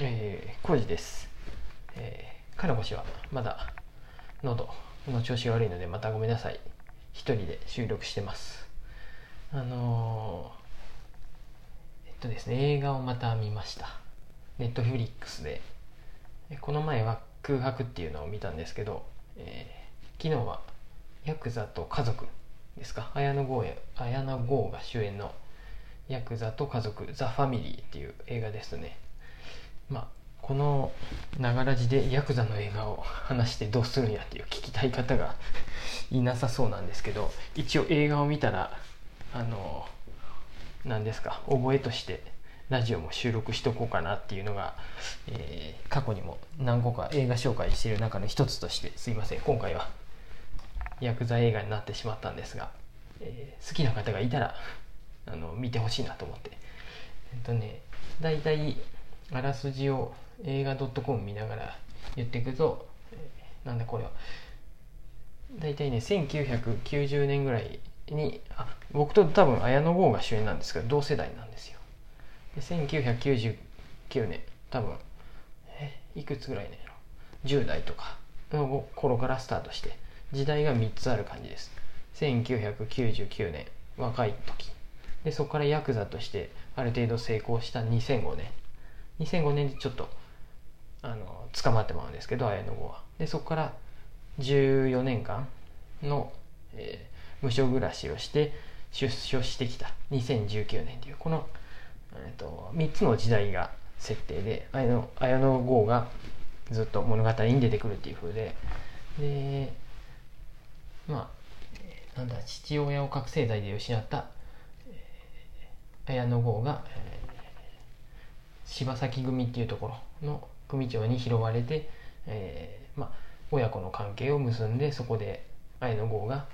えー、コウジです。えー、かなこ氏はまだ喉の調子が悪いのでまたごめんなさい。一人で収録してます。あのー、えっとですね、映画をまた見ました。ネットフリックスで。この前は空白っていうのを見たんですけど、えー昨日はヤクザと家族ですか？綾野剛や綾野剛が主演のヤクザと家族ザ・ファミリーっていう映画ですねまあこのながらじでヤクザの映画を話してどうするんやっていう聞きたい方がいなさそうなんですけど一応映画を見たらあの何ですか覚えとしてラジオも収録しとこうかなっていうのが、えー過去にも何個か映画紹介している中の一つとしてすいません今回はヤクザ映画になってしまったんですが、えー好きな方がいたらあの見てほしいなと思って。えっとね大体あらすじを映画 .com 見ながら言っていくと、なんだこれは。大体ね1990年ぐらいにあ僕と多分綾野剛が主演なんですけど同世代なんですよ。で1999年多分えいくつぐらいなの10代とかの頃からスタートして時代が3つある感じです。1999年若い時。でそこからヤクザとしてある程度成功した2005年。2005年でちょっとあの捕まってまうんですけど綾野剛は。でそこから14年間の、えー無償暮らしをして出所してきた。2019年というこの、えー、と3つの時代が設定で綾野綾野剛がずっと物語に出てくるっていう風で。でまあなんだ父親を覚醒剤で失った、綾野剛が、えー柴崎組っていうところの組長に拾われて、えーまあ、親子の関係を結んでそこで綾野剛が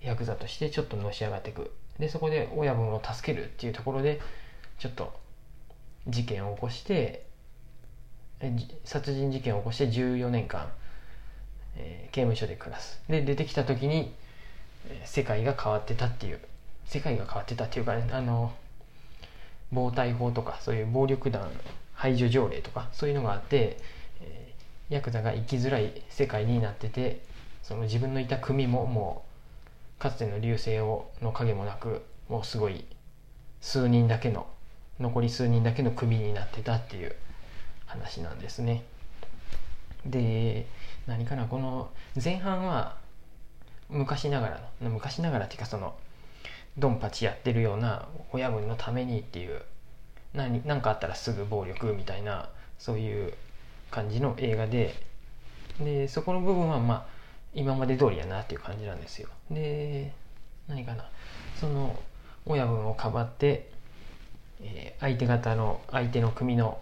ヤクザとしてちょっとのし上がっていく。でそこで親分を助けるっていうところでちょっと事件を起こして殺人事件を起こして14年間、えー刑務所で暮らす。で出てきた時に、世界が変わってたっていう。世界が変わってたっていうか、ね、あの暴対法とかそういう暴力団排除条例とかそういうのがあって、えーヤクザが生きづらい世界になっててその自分のいた組ももうかつての流星をの影もなくもうすごい数人だけの残り数人だけの組になってたっていう話なんですね。で何かなこの前半は昔ながらの昔ながらっていうかそのドンパチやってるような親分のためにっていう何かあったらすぐ暴力みたいなそういう感じの映画ででそこの部分はまあ今まで通りやなっていう感じなんですよ。で何かな。その親分をかばって、えー相手方の相手の組の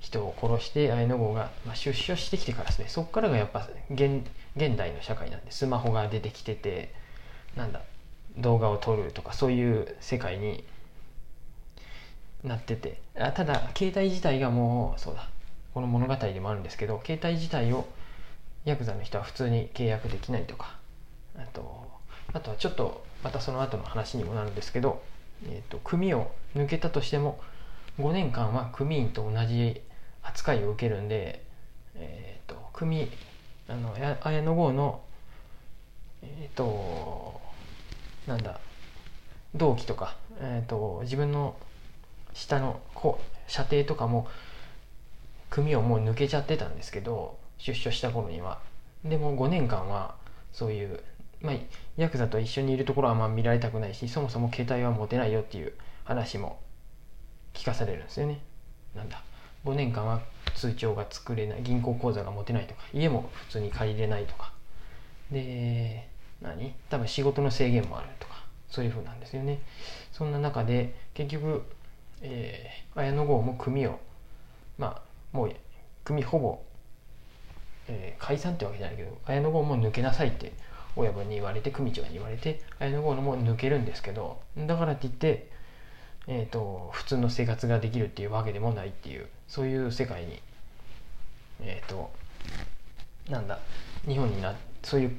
人を殺して綾野剛が、まあ、出所してきてからですね。そこからがやっぱ現現代の社会なんでスマホが出てきててなんだ動画を撮るとかそういう世界になってて。あただ携帯自体がもうそうだ。この物語でもあるんですけど携帯自体をヤクザの人は普通に契約できないとか。あとあとはちょっとまたその後の話にもなるんですけど、えー、と組を抜けたとしても5年間は組員と同じ扱いを受けるんで、えー、と組あの綾野剛のえっ、となんだ同期とか、えー、と自分の下の子射程とかも組をもう抜けちゃってたんですけど出所した頃には。でも5年間はそういう、まあ、ヤクザと一緒にいるところはまあ見られたくないしそもそも携帯は持てないよっていう話も聞かされるんですよね。なんだ5年間は通帳が作れない銀行口座が持てないとか家も普通に借りれないとか。で何？多分仕事の制限もあるとかそういう風なんですよね。そんな中で結局、えー綾野剛も組をまあもう組ほぼ、えー解散ってわけじゃないけど綾野剛も抜けなさいって親分に言われて組長に言われて綾野剛のも抜けるんですけどだからって言って、えー、と普通の生活ができるっていうわけでもないっていうそういう世界にえっ、となんだ日本になそういう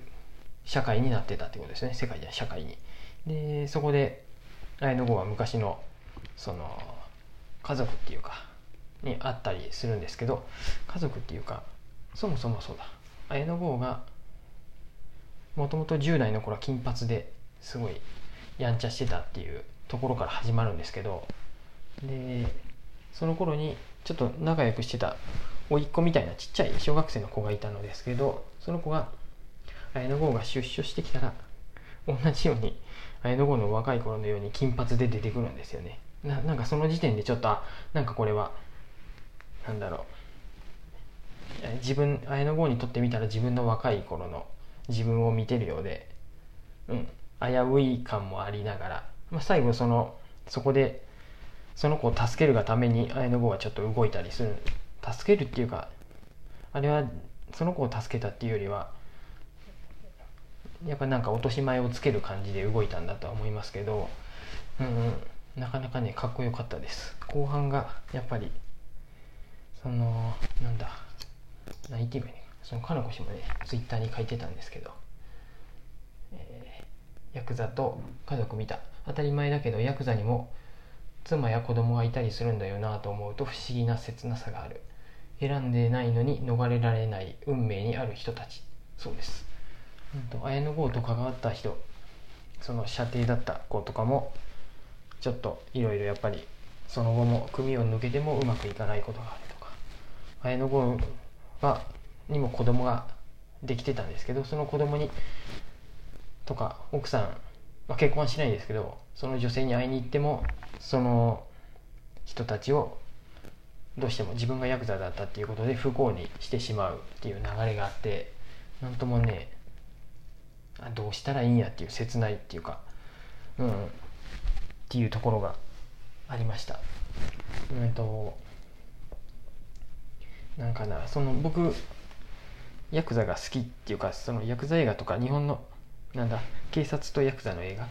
社会になってたってことですね。世界じゃ社会に。でそこで綾野剛は昔のその家族っていうかにあったりするんですけど家族っていうかそもそもそうだ。綾野剛がもともと10代の頃は金髪ですごいやんちゃしてたっていうところから始まるんですけどでその頃にちょっと仲良くしてた甥っ子みたいなちっちゃい小学生の子がいたのですけどその子が綾野剛が出所してきたら同じように綾野剛の若い頃のように金髪で出てくるんですよね。ななんかその時点でちょっとなんかこれはなんだろう。自分綾野剛にとってみたら自分の若い頃の自分を見てるようで、うん、危うい感もありながら、まあ、最後そのそこでその子を助けるがために綾野剛はちょっと動いたりする。助けるっていうかあれはその子を助けたっていうよりはやっぱなんか落とし前をつける感じで動いたんだとは思いますけど、うんうん、なかなかねかっこよかったです。後半がやっぱりそのなんだ何言って言えばいいのそのかのこ氏もねツイッターに書いてたんですけど、えー、ヤクザと家族見た。当たり前だけどヤクザにも妻や子供がいたりするんだよなと思うと不思議な切なさがある。選んでないのに逃れられない運命にある人たち。そうです。と綾野剛と関わった人その射程だった子とかもちょっといろいろやっぱりその後も組を抜けてもうまくいかないことがあるとか綾野剛はにも子供ができてたんですけどその子供にとか奥さん、まあ、結婚はしないですけどその女性に会いに行ってもその人たちをどうしても自分がヤクザだったっていうことで不幸にしてしまうっていう流れがあってなんともねどうしたらいいんやっていう切ないっていうかうんっていうところがありました。うんとなんかなその僕ヤクザが好きっていうかそのヤクザ映画とか日本のなんだ警察とヤクザの映画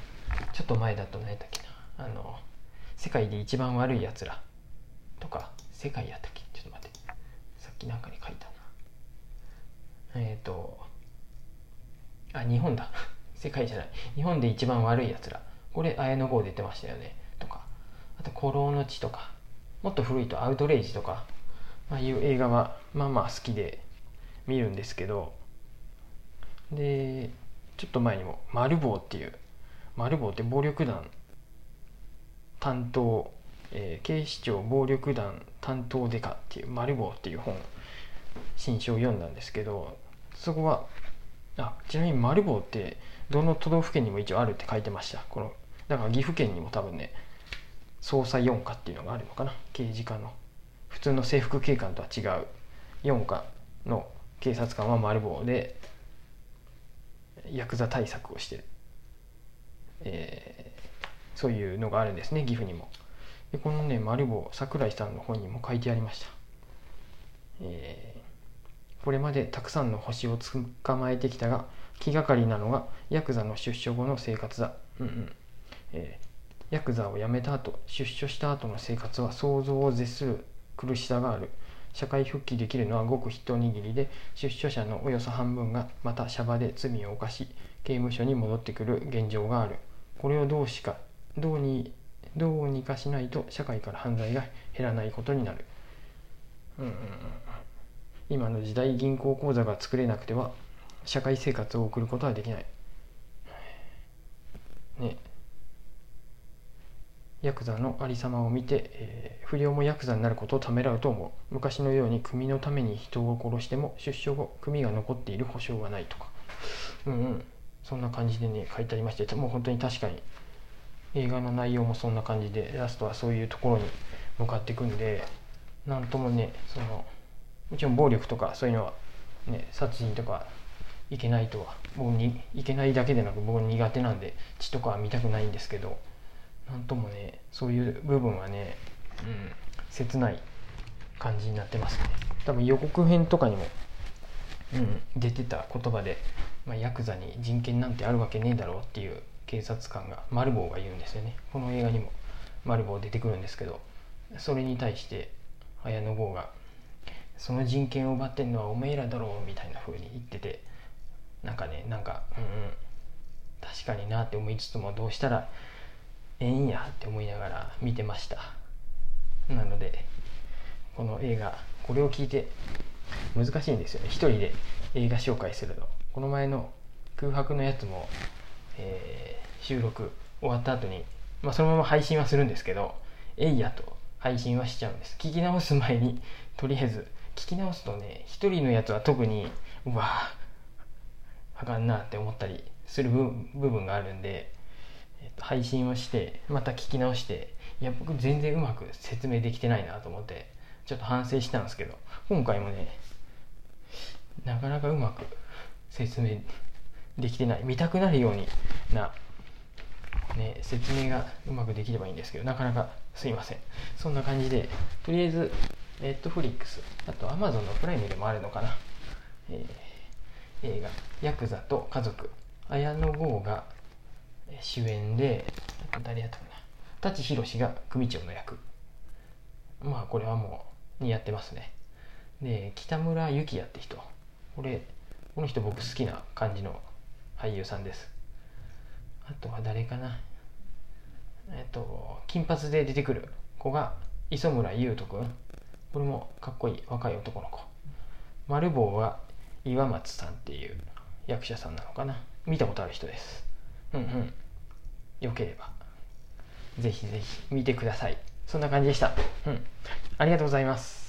ちょっと前だと何やったっけな。あの世界で一番悪いやつらとか世界やったっけ？ちょっと待って。さっきなんかに書いたな。えっ、ー、とあ日本だ。世界じゃない。日本で一番悪いやつら。これ綾野剛出てましたよね。とか。あと「古老の地」とか。もっと古いと「アウトレイジ」とか。ああいう映画はまあまあ好きで見るんですけど。でちょっと前にも「マルボウ」っていうマルボウって暴力団担当、えー、警視庁暴力団担当デカっていう「マルボウ」っていう本新書を読んだんですけどそこはあちなみにマルボウってどの都道府県にも一応あるって書いてました。このだから岐阜県にも多分ね捜査4課っていうのがあるのかな。刑事課の。普通の制服警官とは違う。4課の警察官は丸棒でヤクザ対策をしてる、えー、そういうのがあるんですね岐阜にも。でこのね丸棒桜井さんの本にも書いてありました、えー、これまでたくさんの星を捕まえてきたが気がかりなのがヤクザの出所後の生活だ、うんうん。えー、ヤクザを辞めた後出所した後の生活は想像を絶する苦しさがある。社会復帰できるのはごく一握りで出所者のおよそ半分がまたシャバで罪を犯し刑務所に戻ってくる現状がある。これをどうしかどうにどうにかしないと社会から犯罪が減らないことになる、うんうんうん、今の時代銀行口座が作れなくては社会生活を送ることはできない。ね。ヤクザのありさまを見て、えー、不良もヤクザになることをためらうと思う。昔のように組のために人を殺しても出所後組が残っている保証はないとか。うんうん。そんな感じでね書いてありましてもう本当に確かに映画の内容もそんな感じでラストはそういうところに向かっていくんでなんともねそのもちろん暴力とかそういうのはね殺人とかいけないとは僕にいけないだけでなく僕苦手なんで血とかは見たくないんですけどなんともねそういう部分はね、うん、切ない感じになってますね。多分予告編とかにも、うん、出てた言葉で、まあ、ヤクザに人権なんてあるわけねえだろうっていう警察官がマルボウが言うんですよね。この映画にもマルボウ出てくるんですけどそれに対して綾野剛が「その人権を奪ってんのはおめえらだろう」みたいな風に言っててなんかねなんかうんうん確かになって思いつつもどうしたらええんやって思いながら見てました。なのでこの映画これを聞いて難しいんですよね。一人で映画紹介するの。この前の空白のやつも、えー、収録終わった後に、まあ、そのまま配信はするんですけどえいやと配信はしちゃうんです。聞き直す前にとりあえず聞き直すとね一人のやつは特にうわあかんなって思ったりする部分があるんで、えっと、配信をしてまた聞き直していや僕全然うまく説明できてないなと思ってちょっと反省したんですけど今回もねなかなかうまく説明できてない見たくなるようにな、ね、説明がうまくできればいいんですけどなかなかすいません。そんな感じでとりあえずネットフリックスあとアマゾンのプライムでもあるのかな、えー、映画「ヤクザと家族」綾野剛が主演で誰やったかな。舘ひろしが組長の役。まあこれはもう似合ってますね。で北村幸也って人。これこの人僕好きな感じの俳優さんです。あとは誰かな。えっと金髪で出てくる子が磯村優斗君これもかっこいい若い男の子。丸坊は岩松さんっていう役者さんなのかな。見たことある人です。うんうん。よければ。ぜひぜひ見てください。そんな感じでした。うん。ありがとうございます。